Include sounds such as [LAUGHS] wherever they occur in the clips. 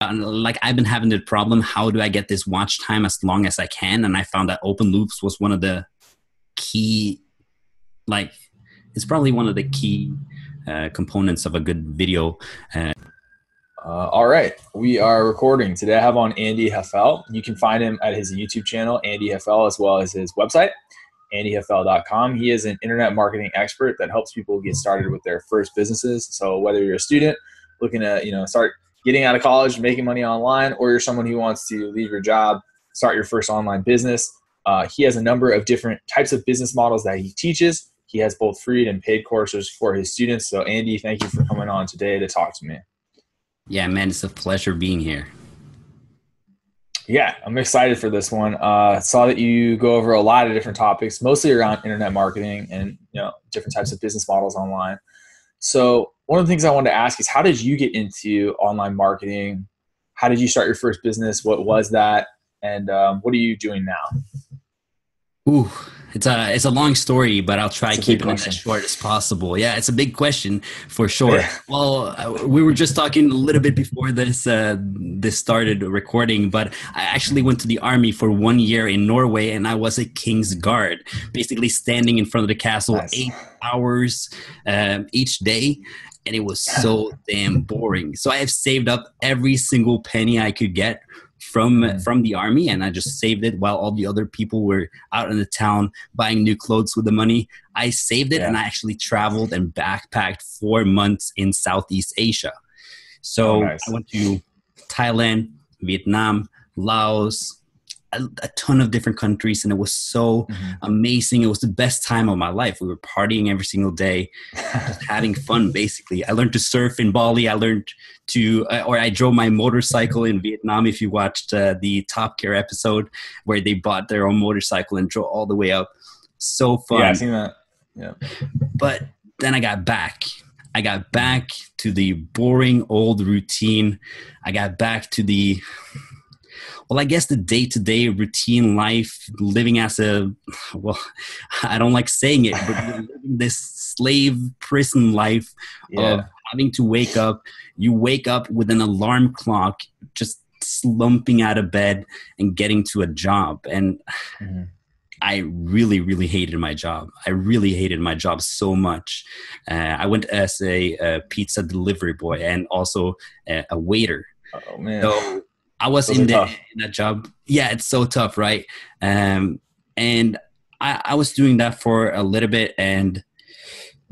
like I've been having the problem. How do I get this watch time as long as I can? And I found that open loops was one of the key, like, it's probably one of the key uh, components of a good video. Uh, uh, all right, we are recording today. I have on Andy Hafell. You can find him at his YouTube channel, Andy Hafell, as well as his website, andyhafell.com. He is an internet marketing expert that helps people get started with their first businesses. So whether you're a student looking to you know start getting out of college, making money online, or you're someone who wants to leave your job, start your first online business, uh, he has a number of different types of business models that he teaches. He has both free and paid courses for his students. So Andy, thank you for coming on today to talk to me. Yeah, man, it's a pleasure being here. Yeah, I'm excited for this one. Uh, saw that you go over a lot of different topics, mostly around internet marketing and you know different types of business models online. So one of the things I wanted to ask is, how did you get into online marketing? How did you start your first business? What was that? And um, what are you doing now? Ooh, it's a it's a long story, but I'll try keeping it as short as possible. Yeah, it's a big question for sure. Yeah. Well, uh, we were just talking a little bit before this uh, this started recording, but I actually went to the army for one year in Norway, and I was a king's guard, basically standing in front of the castle nice. eight hours um, each day, and it was so damn boring. So I have saved up every single penny I could get from mm. from the army and i just saved it while all the other people were out in the town buying new clothes with the money i saved it yeah. and i actually traveled and backpacked four months in southeast asia so oh, nice. i went to thailand vietnam laos a, a, ton of different countries and it was so mm-hmm. amazing. It was the best time of my life. We were partying every single day just [LAUGHS] having fun basically. I learned to surf in bali. I learned to uh, or i drove my motorcycle in vietnam if you watched uh, the top gear episode where they bought their own motorcycle and drove all the way up. So fun. Yeah i seen that. Yeah. But then i got back. I got back to the boring old routine. I got back to the well, I guess the day to day routine life, living as a, well, [LAUGHS] I don't like saying it, but [LAUGHS] living this slave prison life yeah. of having to wake up. You wake up with an alarm clock, just slumping out of bed and getting to a job. And mm-hmm. I really, really hated my job. I really hated my job so much. Uh, I went as a, a, pizza delivery boy and also a, a waiter. Oh man! So I was in, the, in, that job. Yeah, it's so tough, right? Um, and I, I was doing that for a little bit, and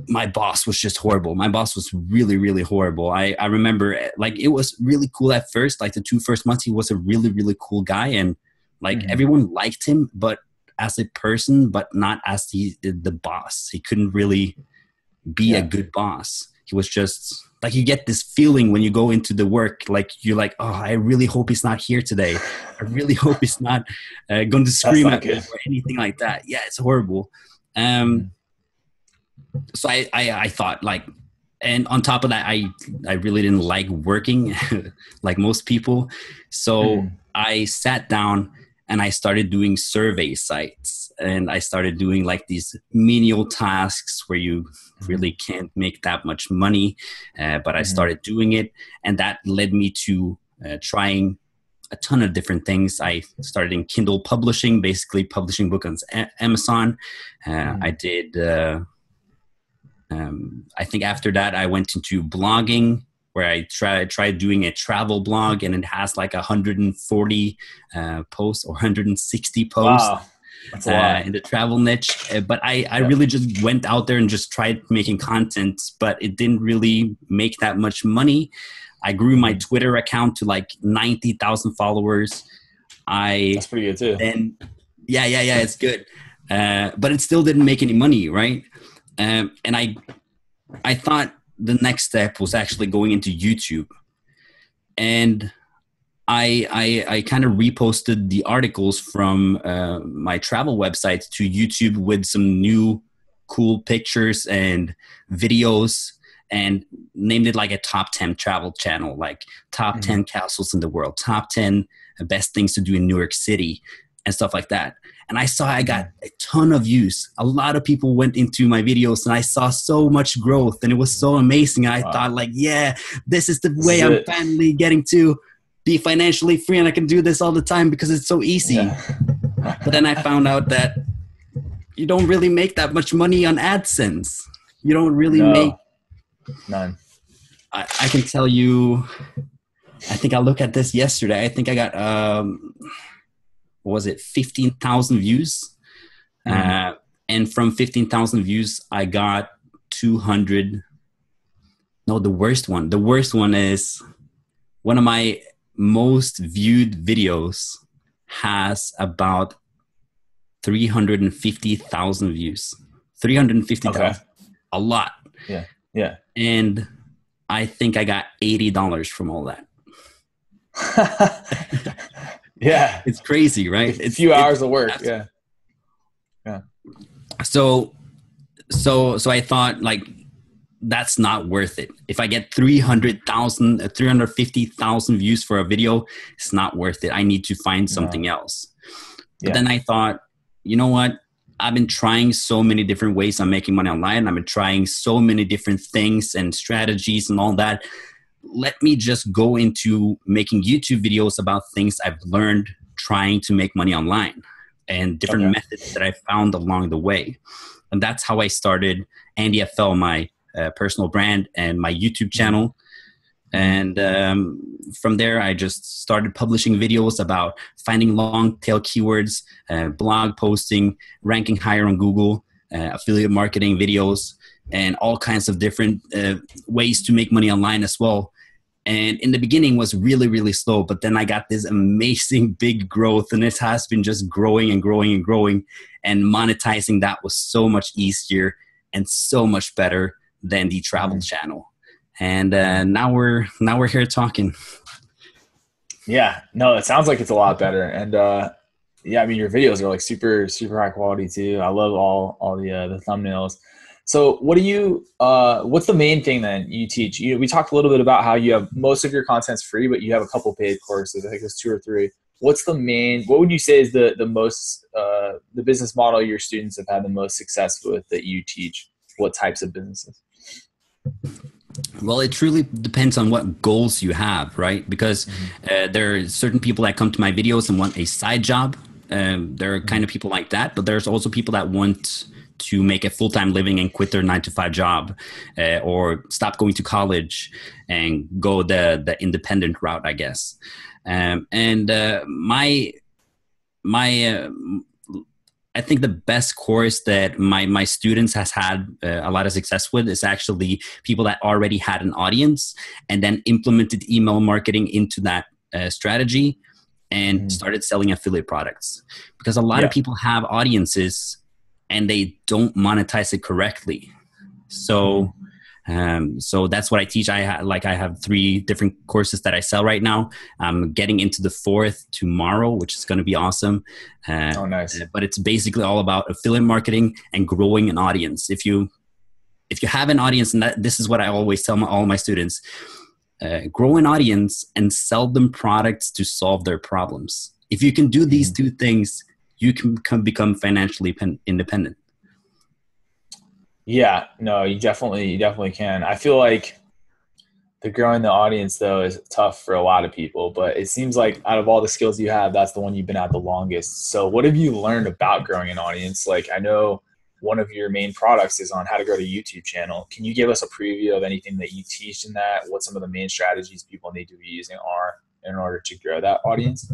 my boss was just horrible. My boss was really, really horrible. I, I remember like it was really cool at first. Like the two first months, he was a really, really cool guy, and like mm-hmm. everyone liked him, but as a person, but not as the the boss. He couldn't really be yeah. a good boss. He was just like you get this feeling when you go into the work like you're like oh i really hope he's not here today. I really [LAUGHS] hope he's not uh, going to scream at good. me or anything like that. Yeah it's horrible. Um so I, I i thought like and on top of that i i really didn't like working [LAUGHS] like most people. So mm. i sat down and I started doing survey sites and I started doing like these menial tasks where you mm-hmm. really can't make that much money. Uh, but I mm-hmm. started doing it and that led me to uh, trying a ton of different things. I started in Kindle publishing, basically publishing books on Amazon. Uh, mm-hmm. I did, uh, um, I think after that, I went into blogging where I try tried doing a travel blog and it has like 140 uh, posts or 160 posts. Wow. Uh, in the travel niche, uh, but I, I really just went out there and just tried making content, but it didn't really make that much money. I grew my Twitter account to like 90,000 followers. I That's pretty good too. And yeah, yeah, yeah, it's good. Uh, but it still didn't make any money, right? Um, and I, I thought the next step was actually going into YouTube, and I I, I kind of reposted the articles from uh, my travel website to YouTube with some new cool pictures and videos and named it like a top 10 travel channel like top mm-hmm. 10 castles in the world top 10 best things to do in new york city and stuff like that and I saw I got a ton of views. A lot of people went into my videos, and I saw so much growth, and it was so amazing. I wow. thought, like, yeah, this is the way I'm finally getting to be financially free and I can do this all the time because it's so easy. Yeah. but then I found out that you don't really make that much money on AdSense. You don't really no. make none. I, I, can tell you. I think I looked at this yesterday. I think I got um, was it fifteen thousand views, mm-hmm. uh, and from fifteen thousand views, I got two hundred. No, the worst one. The worst one is one of my most viewed videos has about 350,000 views. 350,000. Okay. A lot. Yeah. Yeah. And I think I got $80 from all that. [LAUGHS] yeah. It's crazy, right? It's a few hours of work. Yeah. Yeah. So so so I thought like that's not worth it. If I get 300,000, uh, 350,000 views for a video, it's not worth it. I need to find something else. But yeah. then I thought, you know what? I've been trying so many different ways on making money online. I've been trying so many different things and strategies and all that. Let me just go into making YouTube videos about things I've learned trying to make money online and different okay. methods that I found along the way. And that's how I started Andy Hafell, my uh, personal brand and my YouTube channel. And um, from there, I just started publishing videos about finding long tail keywords, uh, blog posting, ranking higher on Google, uh, affiliate marketing videos, and all kinds of different uh, ways to make money online as well. And in the beginning was really, really slow, but then I got this amazing [LAUGHS] big growth and it has been just growing and growing and growing. And monetizing that was so much easier and so much better than the travel mm. channel. And uh, now we're now we're here talking. Yeah, no, it sounds like it's a lot better. And uh, yeah, I mean your videos are like super super high quality too. I love all all the uh, the thumbnails. So what do you uh, what's the main thing then you teach? You we talked a little bit about how you have most of your content's free, but you have a couple paid courses. I think it's two or three. What's the main? What would you say is the the most uh, the business model your students have had the most success with that you teach? What types of businesses? Well, it truly depends on what goals you have, right? Because mm-hmm. uh, there are certain people that come to my videos and want a side job. Um, there are kind of people like that, but there's also people that want to make a full time living and quit their nine to five job, uh, or stop going to college and go the the independent route, I guess. Um, and uh, my my uh, I think the best course that my my students has had uh, a lot of success with is actually people that already had an audience and then implemented email marketing into that uh, strategy and mm. started selling affiliate products because a lot yeah. of people have audiences and they don't monetize it correctly. So mm um, so that's what I teach. I ha- like I have three different courses that I sell right now. I'm getting into the fourth tomorrow, which is going to be awesome. Uh, oh, nice! But it's basically all about affiliate marketing and growing an audience. If you if you have an audience, and that, this is what I always tell my, all my students: uh, grow an audience and sell them products to solve their problems. If you can do these mm-hmm. two things, you can, become financially pen- independent. Yeah, no, you definitely you definitely can. I feel like the growing the audience though is tough for a lot of people, but it seems like out of all the skills you have, that's the one you've been at the longest. So what have you learned about growing an audience? Like I know one of your main products is on how to grow a YouTube channel. Can you give us a preview of anything that you teach in that? What some of the main strategies people need to be using are in order to grow that audience?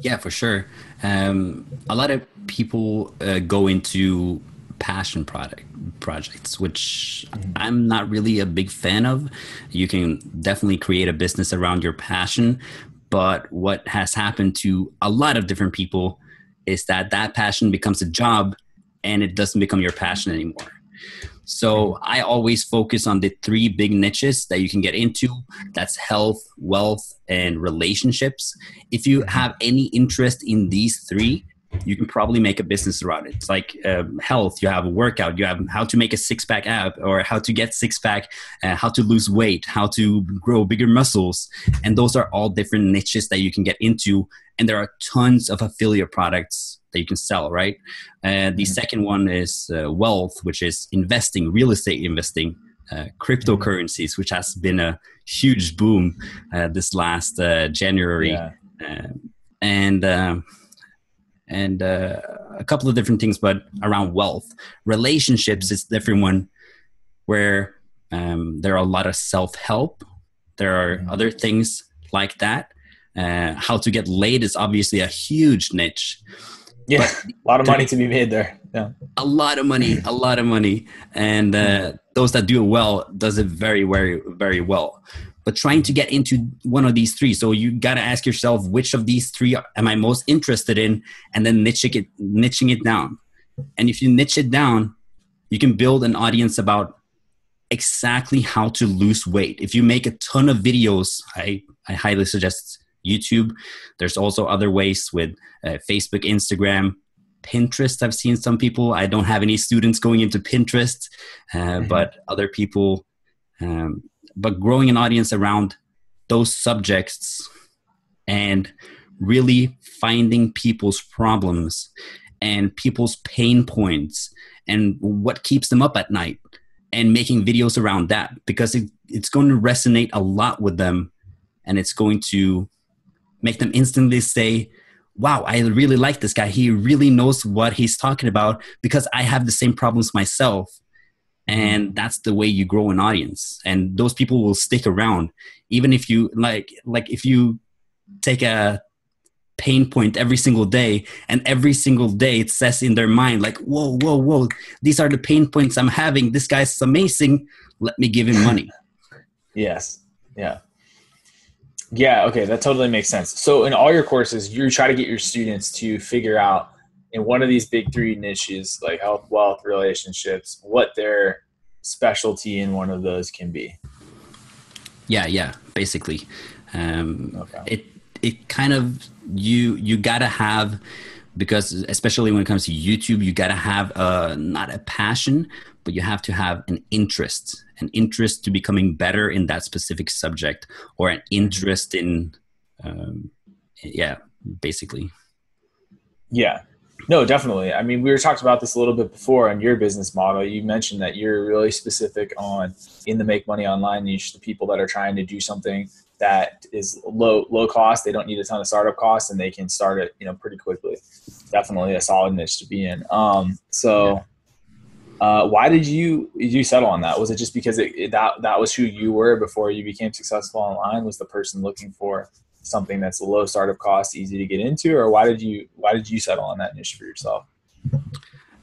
Yeah, for sure. Um, a lot of people uh, go into passion product projects which i'm not really a big fan of. You can definitely create a business around your passion but what has happened to a lot of different people is that that passion becomes a job and it doesn't become your passion anymore. So i always focus on the three big niches that you can get into. That's health wealth and relationships. If you mm-hmm. have any interest in these three you can probably make a business around it. It's like uh, health. You have a workout. You have how to make a six pack app, or how to get six pack, uh, how to lose weight, how to grow bigger muscles, and those are all different niches that you can get into. And there are tons of affiliate products that you can sell. Right. Uh, the mm-hmm. second one is uh, wealth, which is investing, real estate investing. uh, cryptocurrencies, which has been a huge boom uh, this last uh, January, yeah. Uh, and um, and uh, a couple of different things, but around wealth, relationships is different one, where um, there are a lot of self help. There are mm-hmm. other things like that. Uh, how to get laid is obviously a huge niche. Yeah, [LAUGHS] a lot of money to be made there. Yeah, a lot of money, a lot of money, and uh, those that do it well does it very, very, very well. But trying to get into one of these three, so you got to ask yourself which of these three am I most interested in, and then niching it, niching it down. And if you niche it down, you can build an audience about exactly how to lose weight. If you make a ton of videos, I, I highly suggest YouTube. There's also other ways with uh, Facebook, Instagram, Pinterest. I've seen some people. I don't have any students going into Pinterest, uh, mm-hmm. but other people. Um, but growing an audience around those subjects and really finding people's problems and people's pain points and what keeps them up at night and making videos around that because it, it's going to resonate a lot with them and it's going to make them instantly say wow i really like this guy. He really knows what he's talking about because i have the same problems myself Mm-hmm. and that's the way you grow an audience. And those people will stick around. Even if you like like if you take a pain point every single day and every single day it says in their mind like whoa whoa whoa these are the pain points i'm having. This guy's amazing. Let me give him money. [LAUGHS] Yes. Yeah. Yeah okay that totally makes sense. So in all your courses you try to get your students to figure out in one of these big three niches like health wealth relationships what their specialty in one of those can be. Yeah yeah basically. Um, okay. it it kind of you you gotta have because especially when it comes to youtube you gotta have a not a passion but you have to have an interest an interest to becoming better in that specific subject or an interest in um, yeah basically. Yeah no definitely i mean we were talking about this a little bit before on your business model you mentioned that you're really specific on in the make money online niche the people that are trying to do something that is low low cost. They don't need a ton of startup costs, and they can start it you know pretty quickly. Definitely a solid niche to be in. Um, so. Uh, why did you did you settle on that? Was it just because it, it, that that was who you were before you became successful online? Was the person looking for something that's a low startup cost, easy to get into, or why did you why did you settle on that niche for yourself?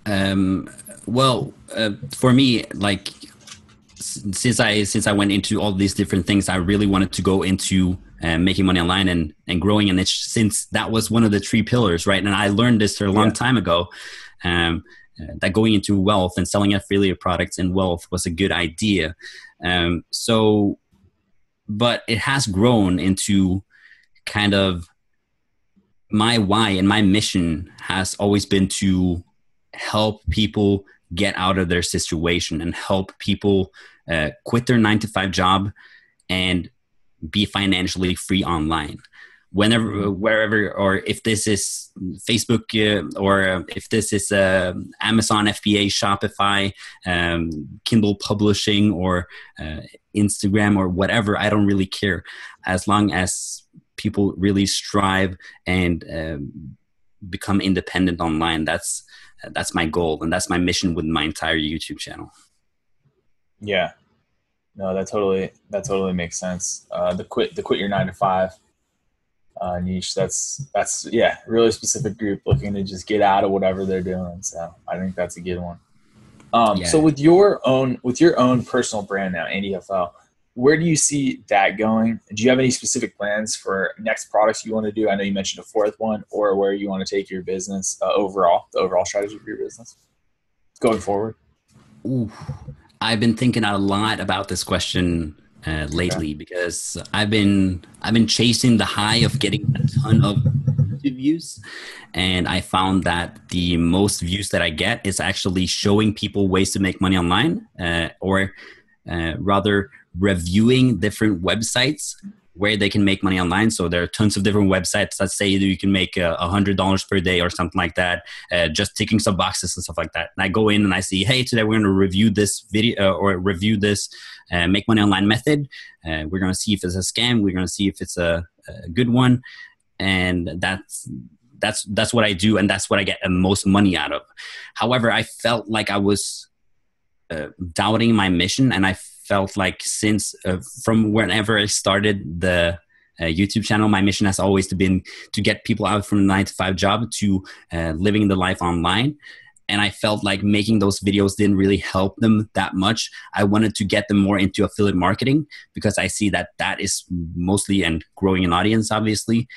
Um, well, uh, for me, like since I since I went into all these different things, I really wanted to go into uh, making money online and and growing and niche since that was one of the three pillars, right? And I learned this a long yeah. time ago. Um, that going into wealth and selling affiliate products in wealth was a good idea. Um, so, but it has grown into kind of my why and my mission has always been to help people get out of their situation and help people uh, quit their nine to five job and be financially free online. Whenever wherever or if this is facebook uh, or if this is uh, amazon fba shopify um, kindle publishing or uh, instagram or whatever i don't really care. As long as people really strive and um, become independent online that's that's my goal and that's my mission with my entire youtube channel yeah. No, that totally that totally makes sense. Uh, the quit the quit your nine to five uh, niche. That's that's yeah, really specific group looking to just get out of whatever they're doing. So I think that's a good one. Um, yeah. So with your own with your own personal brand now, Andy Hafell, where do you see that going? Do you have any specific plans for next products you want to do? I know you mentioned a fourth one, or where you want to take your business uh, overall, the overall strategy for your business going forward. Ooh, I've been thinking a lot about this question uh, lately because I've been I've been chasing the high of getting a ton of views, and I found that the most views that I get is actually showing people ways to make money online, uh, or uh, rather reviewing different websites where they can make money online. So there are tons of different websites that say you can make a hundred dollars per day or something like that, uh, just ticking some boxes and stuff like that. And I go in and I see, hey, today we're going to review this video uh, or review this uh, make money online method. Uh, we're going to see if it's a scam. We're going to see if it's a, a good one, and that's that's that's what I do, and that's what I get the most money out of. However, I felt like I was uh, doubting my mission, and I felt like since uh, from whenever I started the uh, YouTube channel, my mission has always been to get people out from a nine to five job to uh, living the life online. And I felt like making those videos didn't really help them that much. I wanted to get them more into affiliate marketing because I see that that is mostly and growing an audience, obviously.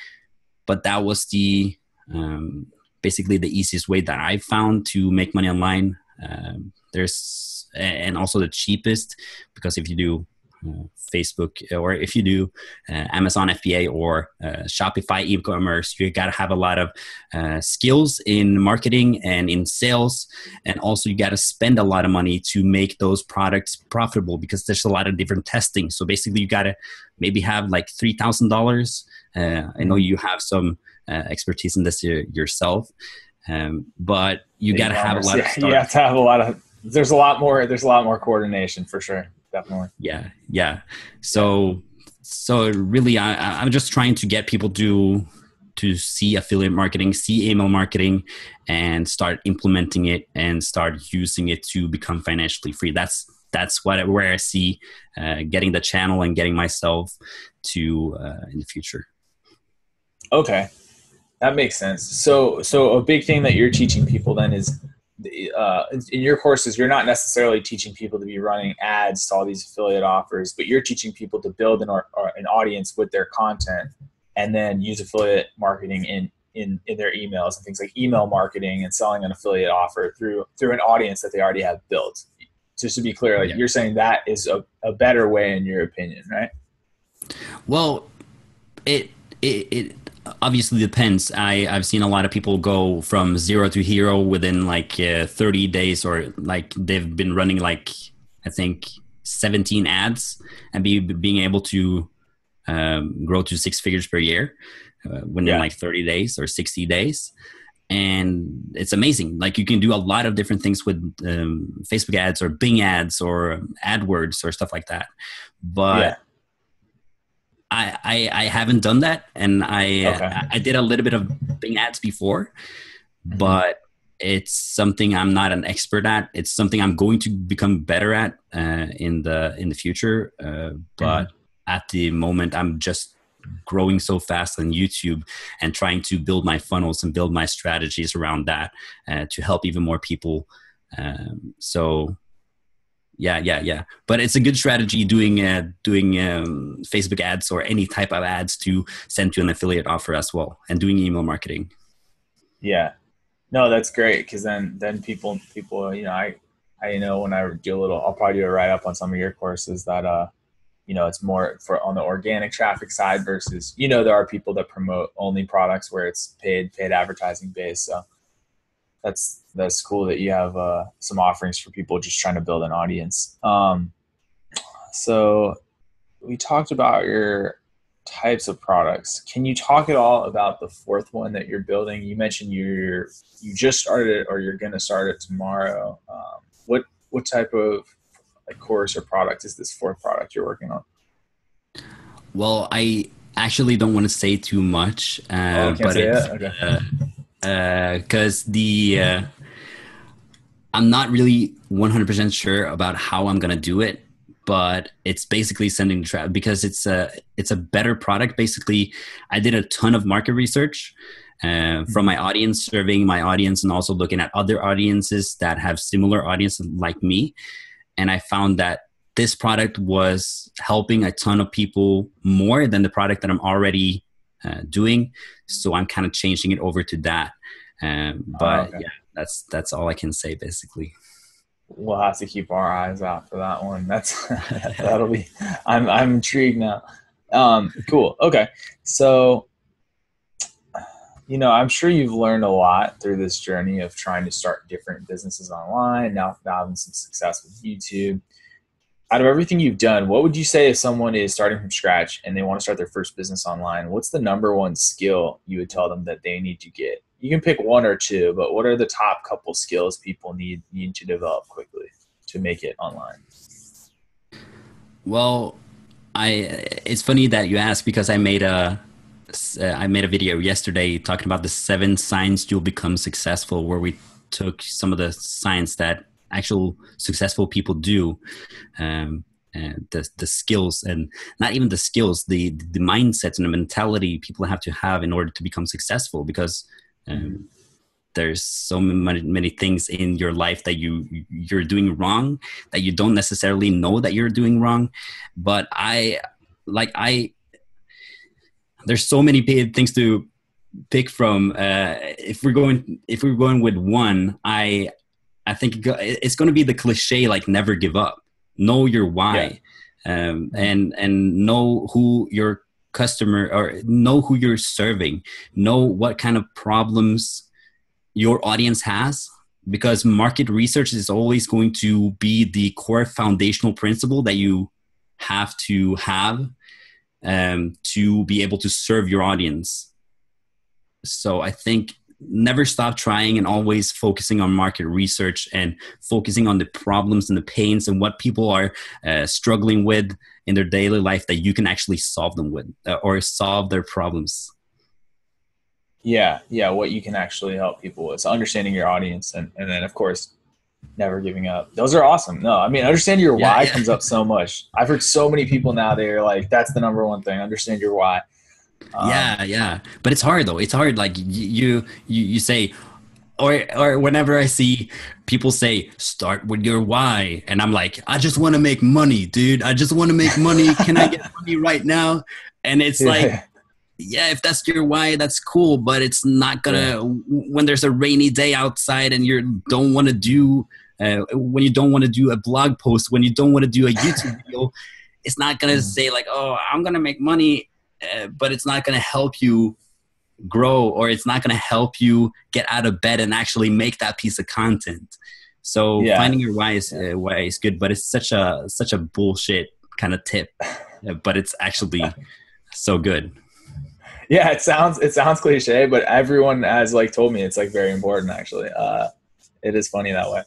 But that was the um, basically the easiest way that I found to make money online. Um, there's and also the cheapest because if you do uh, Facebook or if you do uh, Amazon FBA or uh, Shopify e-commerce, you got to have a lot of uh, skills in marketing and in sales, and also you got to spend a lot of money to make those products profitable because there's a lot of different testing. So basically, you got to maybe have like three thousand dollars. Uh, I know you have some uh, expertise in this yourself, um, but you got to have a [LAUGHS] lot. Yeah, you have to have a lot of. There's a lot more. There's a lot more coordination for sure. Definitely. Yeah, yeah. So, so really, I, I'm just trying to get people to to see affiliate marketing, see email marketing, and start implementing it and start using it to become financially free. That's that's what where I see uh, getting the channel and getting myself to uh, in the future. Okay, that makes sense. So, so a big thing that you're teaching people then is, uh, in your courses, you're not necessarily teaching people to be running ads to all these affiliate offers, but you're teaching people to build an, an audience with their content, and then use affiliate marketing in in in their emails and things like email marketing and selling an affiliate offer through through an audience that they already have built. Just to be clear, like yeah. you're saying that is a, a better way in your opinion, right? Well, it it, it obviously depends. I I've seen a lot of people go from zero to hero within like uh, 30 days, or like they've been running like I think 17 ads and be being able to um, grow to six figures per year uh, within yeah. like 30 days or 60 days. And it's amazing. Like you can do a lot of different things with um, Facebook ads or Bing ads or AdWords or stuff like that. But yeah I, I, I haven't done that, and I okay. I, I did a little bit of Bing ads before, mm-hmm. but it's something I'm not an expert at. It's something I'm going to become better at uh, in the in the future. Uh, but mm-hmm. at the moment, I'm just growing so fast on YouTube and trying to build my funnels and build my strategies around that uh, to help even more people. Um, so yeah yeah yeah. But it's a good strategy doing uh, doing um, facebook ads or any type of ads to send to an affiliate offer as well and doing email marketing. Yeah. No that's great because then then people people you know i i know when i do a little i'll probably do a write-up on some of your courses that uh you know it's more for on the organic traffic side versus you know there are people that promote only products where it's paid paid advertising based so that's that's cool that you have uh, some offerings for people just trying to build an audience. Um, so we talked about your types of products. Can you talk at all about the fourth one that you're building? You mentioned you're you just started it or you're going to start it tomorrow. Um, what what type of like course or product is this fourth product you're working on? Well, I actually don't want to say too much, uh, oh, but it's, okay. uh, because uh, the uh, I'm not really 100% sure about how I'm gonna do it, but it's basically sending traffic because it's a it's a better product. Basically, I did a ton of market research. Uh, from my audience, surveying my audience, and also looking at other audiences that have similar audiences like me, and I found that this product was helping a ton of people more than the product that I'm already uh, doing. So I'm kind of changing it over to that. Um, oh, but oh, okay. yeah, that's that's all I can say basically. We'll have to keep our eyes out for that one. [LAUGHS] That's [LAUGHS] that'll be. I'm I'm intrigued now. Um, cool. Okay, so you know, I'm sure you've learned a lot through this journey of trying to start different businesses online. Now, now having some success with YouTube. Out of everything you've done, what would you say if someone is starting from scratch and they want to start their first business online? What's the number one skill you would tell them that they need to get? You can pick one or two, but what are the top couple skills people need need to develop quickly to make it online? Well, I it's funny that you ask because I made a I made a video yesterday talking about the seven signs you'll become successful, where we took some of the signs that actual successful people do um, and the, the skills and not even the skills the the mindsets and the mentality people have to have in order to become successful because um, mm-hmm. there's so many, many things in your life that you you're doing wrong that you don't necessarily know that you're doing wrong but i like i there's so many things to pick from uh, if we're going if we're going with one i I think it's going to be the cliche like never give up. Know your why, yeah. um, and and know who your customer or know who you're serving. Know what kind of problems your audience has because market research is always going to be the core foundational principle that you have to have um, to be able to serve your audience. So I think never stop trying and always focusing on market research and focusing on the problems and the pains and what people are uh, struggling with in their daily life that you can actually solve them with uh, or solve their problems. Yeah yeah what you can actually help people with. So understanding your audience and, and then of course never giving up. Those are awesome. No i mean understand your yeah, why yeah. comes up so much. I've heard so many people now they're like that's the number one thing understand your why um, yeah, yeah, but it's hard though. It's hard. Like you, you, you say, or or whenever I see people say start with your why, and I'm like, I just want to make money, dude. I just want to make money. Can I get [LAUGHS] money right now? And it's yeah. like, yeah, if that's your why, that's cool. But it's not gonna yeah. when there's a rainy day outside and you don't want to do uh, when you don't want to do a blog post, when you don't want to do a YouTube [LAUGHS] video. It's not gonna mm. say like, "Oh, I'm gonna make money uh, but it's not going to help you grow or it's not going to help you get out of bed and actually make that piece of content. So yeah. finding your why is uh, why is good but it's such a such a bullshit kind of tip [LAUGHS] uh, but it's actually so good. Yeah it sounds it sounds cliche but everyone has like told me it's like very important actually. Uh it is funny that way.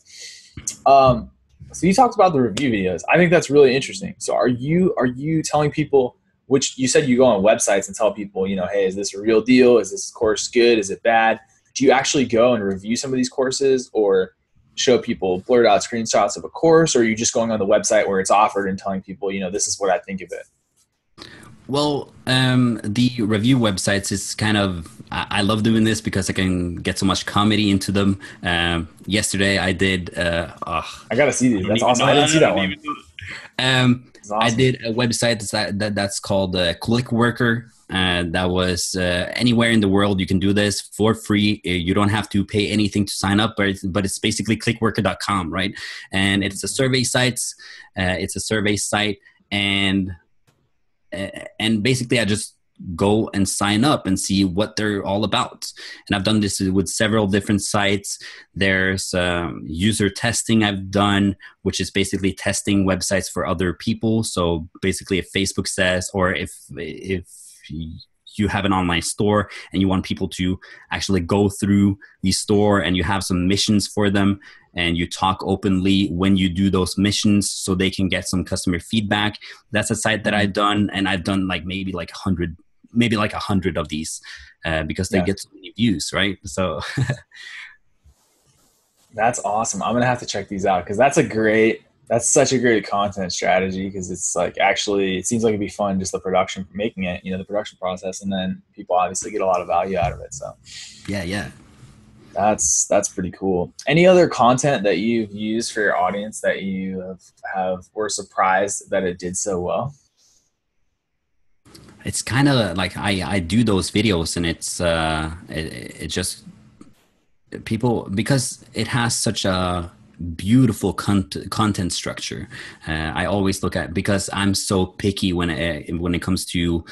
Um so you talked about the review videos. I think that's really interesting. So are you are you telling people which you said you go on websites and tell people, you know, hey, is this a real deal? Is this course good? Is it bad? Do you actually go and review some of these courses or show people blurred out screenshots of a course or are you just going on the website where it's offered and telling people, you know, this is what I think of it? Well, um, the review websites is kind of I, I, love doing this because I can get so much comedy into them. Um, yesterday I did. Uh, oh, I gotta see these. That's awesome. I didn't see that one. Um, awesome. I did a website that's, that, that's called uh, ClickWorker. Uh, that was uh, anywhere in the world you can do this for free. Uh, you don't have to pay anything to sign up, but it's, but it's basically clickworker.com, right? And it's a survey site. Uh, it's a survey site, and uh, and basically I just go and sign up and see what they're all about. And I've done this with several different sites. There's um, user testing I've done, which is basically testing websites for other people. So basically, if Facebook says, or if if you have an online store and you want people to actually go through the store and you have some missions for them and you talk openly when you do those missions so they can get some customer feedback that's a site that i've done and i've done like maybe like 100 maybe like a hundred of these uh, because they yeah. get so many views, right? So [LAUGHS] that's awesome. I'm gonna have to check these out because that's a great. That's such a great content strategy because it's like actually it seems like it'd be fun just the production making it, you know, the production process, and then people obviously get a lot of value out of it. So yeah, yeah, that's that's pretty cool. Any other content that you've used for your audience that you have, have were surprised that it did so well? It's kind of like I, I do those videos and it's uh it, it just people because it has such a beautiful con- content structure uh, i always look at because i'm so picky when it, when it comes to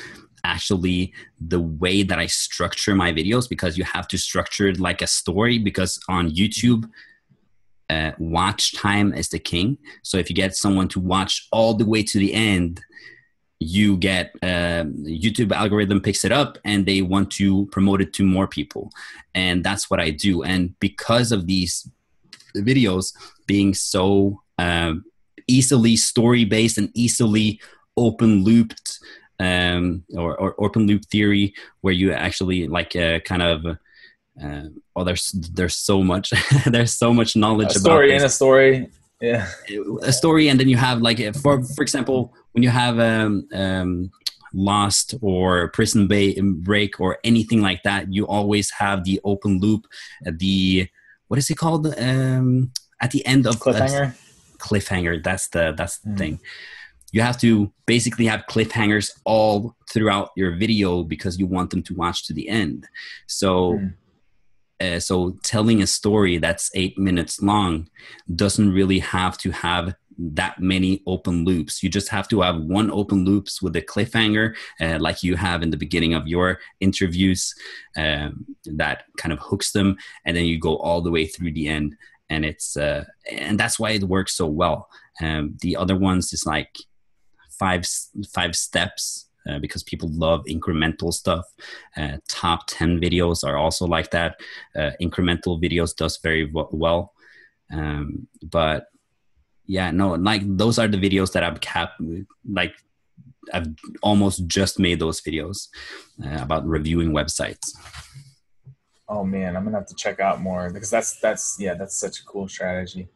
actually the way that i structure my videos because you have to structure it like a story because on youtube uh, watch time is the king. So if you get someone to watch all the way to the end, you get uh, YouTube algorithm picks it up and they want to promote it to more people, and that's what I do. And because of these videos being so uh, easily story based and easily open looped um, or, or, open loop theory, where you actually like uh, kind of uh, oh, there's there's so much [LAUGHS] there's so much knowledge a story about in a story. Yeah. A story and then you have like for for example when you have um, um lost or prison break or anything like that you always have the open loop uh, the what is it called? Um at the end of cliffhanger? Uh, cliffhanger. That's the that's the mm. thing. You have to basically have cliffhangers all throughout your video because you want them to watch to the end. So mm uh, so telling a story that's eight minutes long doesn't really have to have that many open loops. You just have to have one open loops with a cliffhanger, uh, like you have in the beginning of your interviews, um, that kind of hooks them, and then you go all the way through the end. And it's uh, and that's why it works so well. Um, the other ones is like five five steps uh, because people love incremental stuff. Uh, top 10 videos are also like that. Uh, incremental videos does very well. Um, but yeah, no, like those are the videos that I've kept, like I've almost just made those videos uh, about reviewing websites. Oh man, I'm gonna have to check out more because that's that's yeah, that's such a cool strategy.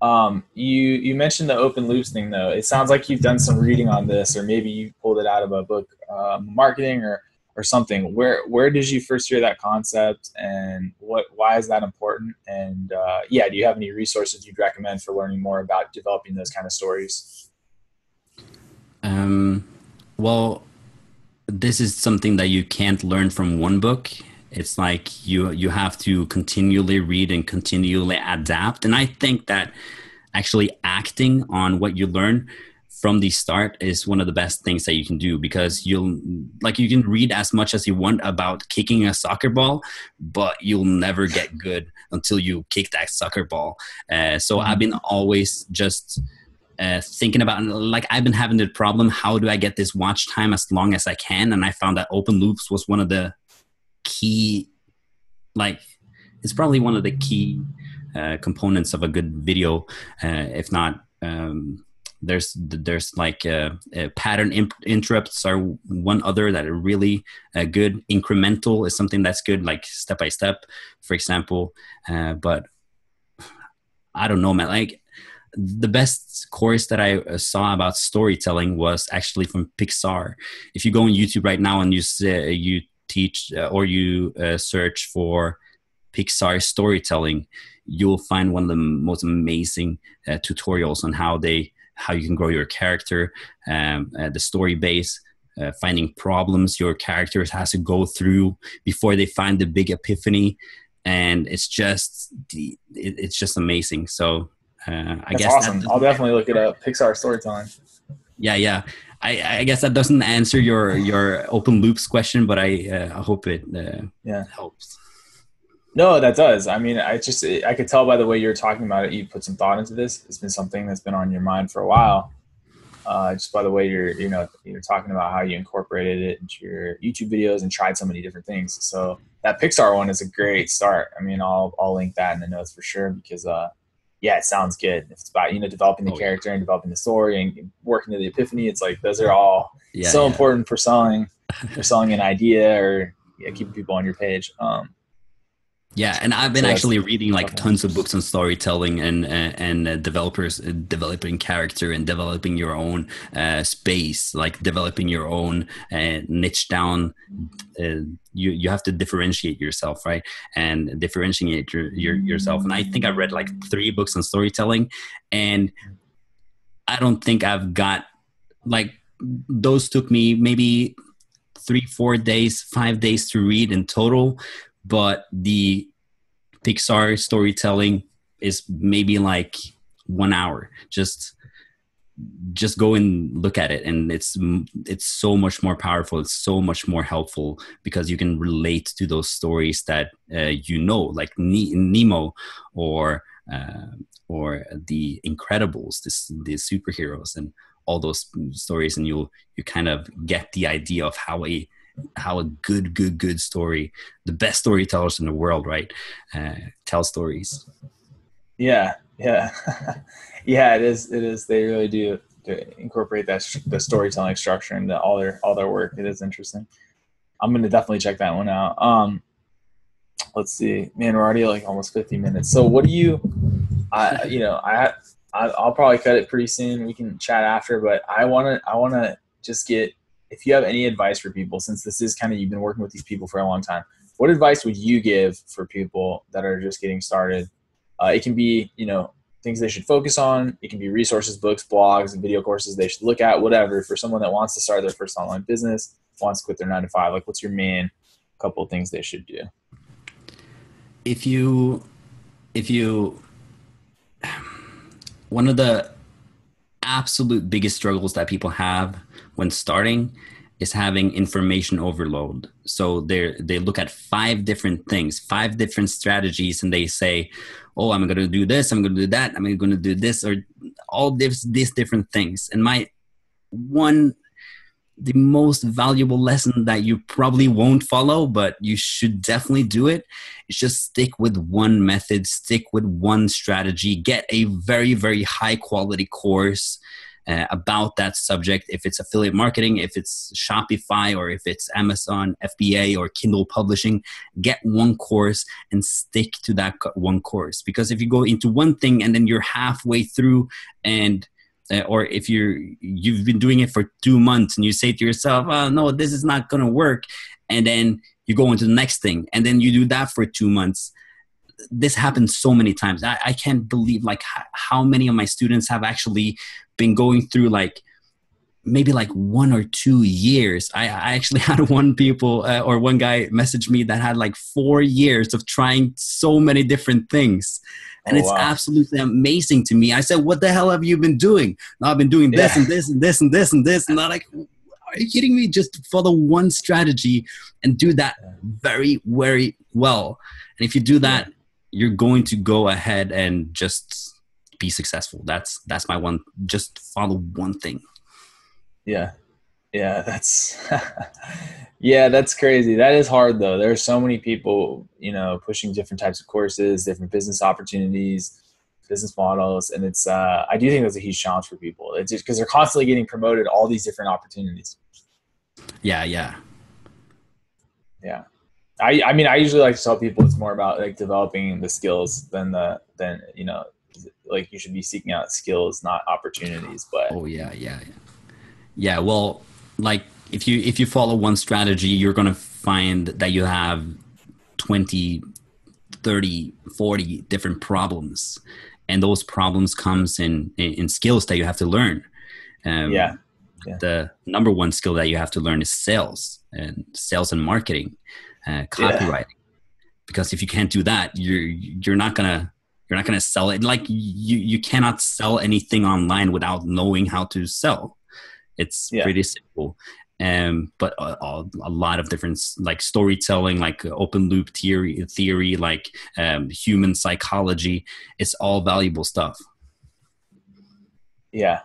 Um, you you mentioned the open loops thing though. It sounds like you've done some reading on this, or maybe you pulled it out of a book, um, marketing or or something. Where where did you first hear that concept, and what why is that important? And uh, yeah, do you have any resources you'd recommend for learning more about developing those kind of stories? Um, well, this is something that you can't learn from one book it's like you you have to continually read and continually adapt and i think that actually acting on what you learn from the start is one of the best things that you can do because you'll like you can read as much as you want about kicking a soccer ball but you'll never get [LAUGHS] good until you kick that soccer ball uh, so i've been always just uh, thinking about like I've been having the problem. How do I get this watch time as long as I can? And I found that open loops was one of the key like it's probably one of the key uh, components of a good video uh, if not um, there's there's like uh, uh pattern imp- interrupts are one other that are really uh, good. Incremental is something that's good like step by step for example. Uh, but i don't know man. Like the best course that I saw about storytelling was actually from Pixar. If you go on YouTube right now and you say, you teach uh, or you uh, search for Pixar storytelling, you'll find one of the most amazing uh, tutorials on how they how you can grow your character, um, uh, the story base, uh, finding problems your characters has to go through before they find the big epiphany, and it's just it, it's just amazing. So uh, I That's guess awesome. I'll definitely look it up. Pixar storytelling. Yeah, yeah. I, I, guess that doesn't answer your your open loops question, but I uh, I hope it uh, yeah helps. No, that does. I mean, I just I could tell by the way you're talking about it, you put some thought into this. It's been something that's been on your mind for a while. Uh, just by the way you're you know you're talking about how you incorporated it into your YouTube videos and tried so many different things. So that Pixar one is a great start. I mean, I'll I'll link that in the notes for sure because uh, yeah, it sounds good. If it's about you know developing the oh, character yeah. and developing the story and working to the epiphany, it's like those are all yeah, so yeah. important for selling, for selling an idea or keeping people on your page. Um, yeah, and I've been so actually reading like tons of books on storytelling and uh, and uh, developers uh, developing character and developing your own uh, space, like developing your own uh, niche down. Uh, you you have to differentiate yourself, right? And differentiate your, your yourself. And I think I read like three books on storytelling, and I don't think I've got like those took me maybe three, four days, five days to read in total but the Pixar storytelling is maybe like one hour. Just just go and look at it and it's it's so much more powerful it's so much more helpful because you can relate to those stories that uh, you know like nemo or uh, or the incredibles the superheroes and all those stories and you'll you kind of get the idea of how a how a good good good story the best storytellers in the world right? Uh, tell stories. Yeah yeah. [LAUGHS] Yeah it is it is. They really do incorporate that the storytelling structure into all their all their work. It is interesting. I'm gonna definitely check that one out. Um let's see. Man we're already like almost 50 minutes. So what do you i you know i i'll probably cut it pretty soon. We can chat after but i want to i want to just get if you have any advice for people, since this is kind of you've been working with these people for a long time, what advice would you give for people that are just getting started? Uh, it can be, you know, things they should focus on. It can be resources, books, blogs, and video courses they should look at, whatever. For someone that wants to start their first online business, wants to quit their nine to five, like what's your main couple of things they should do? If you, if you, [SIGHS] one of the absolute biggest struggles that people have when starting is having information overload. So they they look at five different things, five different strategies, and they say, "Oh, I'm going to do this. I'm going to do that. I'm going to do this," or all this these different things. And my one, the most valuable lesson that you probably won't follow, but you should definitely do it, is just stick with one method, stick with one strategy, get a very very high quality course uh, about that subject. If it's affiliate marketing if it's shopify or if it's amazon fba or kindle publishing get one course and stick to that one course. Because if you go into one thing and then you're halfway through and Uh, or if you're you've been doing it for two months and you say to yourself oh, no this is not going to work and then you go into the next thing and then you do that for two months this happens so many times. I, I can't believe like how many of my students have actually been going through like maybe like one or two years. I, I actually [LAUGHS] had one people uh, or one guy message me that had like four years of trying so many different things. And oh, it's wow. absolutely amazing to me. I said, What the hell have you been doing? No, I've been doing this yeah. and this and this and this and this. And I'm like, Are you kidding me? Just follow one strategy and do that very, very well. And if you do that, you're going to go ahead and just be successful. That's that's my one. Just follow one thing. Yeah, yeah, that's [LAUGHS] yeah, that's crazy. That is hard though. There are so many people, you know, pushing different types of courses, different business opportunities, business models, and it's. Uh, I do think that's a huge challenge for people. It's just because they're constantly getting promoted all these different opportunities. Yeah, yeah, yeah. I, I mean, I usually like to tell people it's more about like developing the skills than the than you know, like you should be seeking out skills, not opportunities. But oh yeah, yeah, yeah. Yeah well, like if you if you follow one strategy, you're gonna find that you have 20, 30, 40 different problems, and those problems comes in in, in skills that you have to learn. Um, yeah. yeah. The number one skill that you have to learn is sales and sales and marketing uh, copywriting yeah. because if you can't do that you're you're not gonna you're not gonna sell it like you you cannot sell anything online without knowing how to sell it's yeah. pretty simple um, but a, a, lot of different like storytelling like open loop theory theory like um, human psychology it's all valuable stuff yeah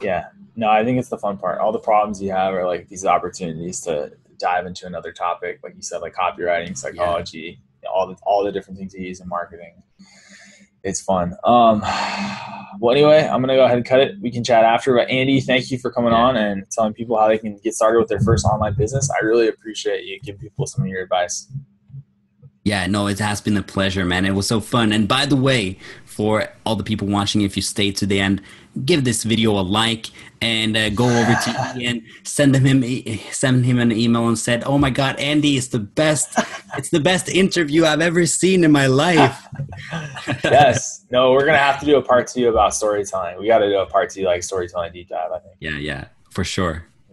yeah no i think it's the fun part all the problems you have are like these opportunities to dive into another topic, like you said, like copywriting, psychology, yeah. all the all the different things you use in marketing. It's fun. Um, [SIGHS] well, anyway, I'm gonna go ahead and cut it. We can chat after. But Andy, thank you for coming yeah. on and telling people how they can get started with their first online business. I really appreciate you giving people some of your advice. Yeah, no, it has been a pleasure, man. It was so fun. And by the way, for all the people watching, if you stay to the end, give this video a like and uh, go over to [LAUGHS] Ian, send him send him an email and said, "Oh my God, Andy is the best. It's the best interview I've ever seen in my life." [LAUGHS] yes. No, we're gonna have to do a part two about storytelling. We got to do a part two like storytelling deep dive. I think. Yeah, yeah, for sure.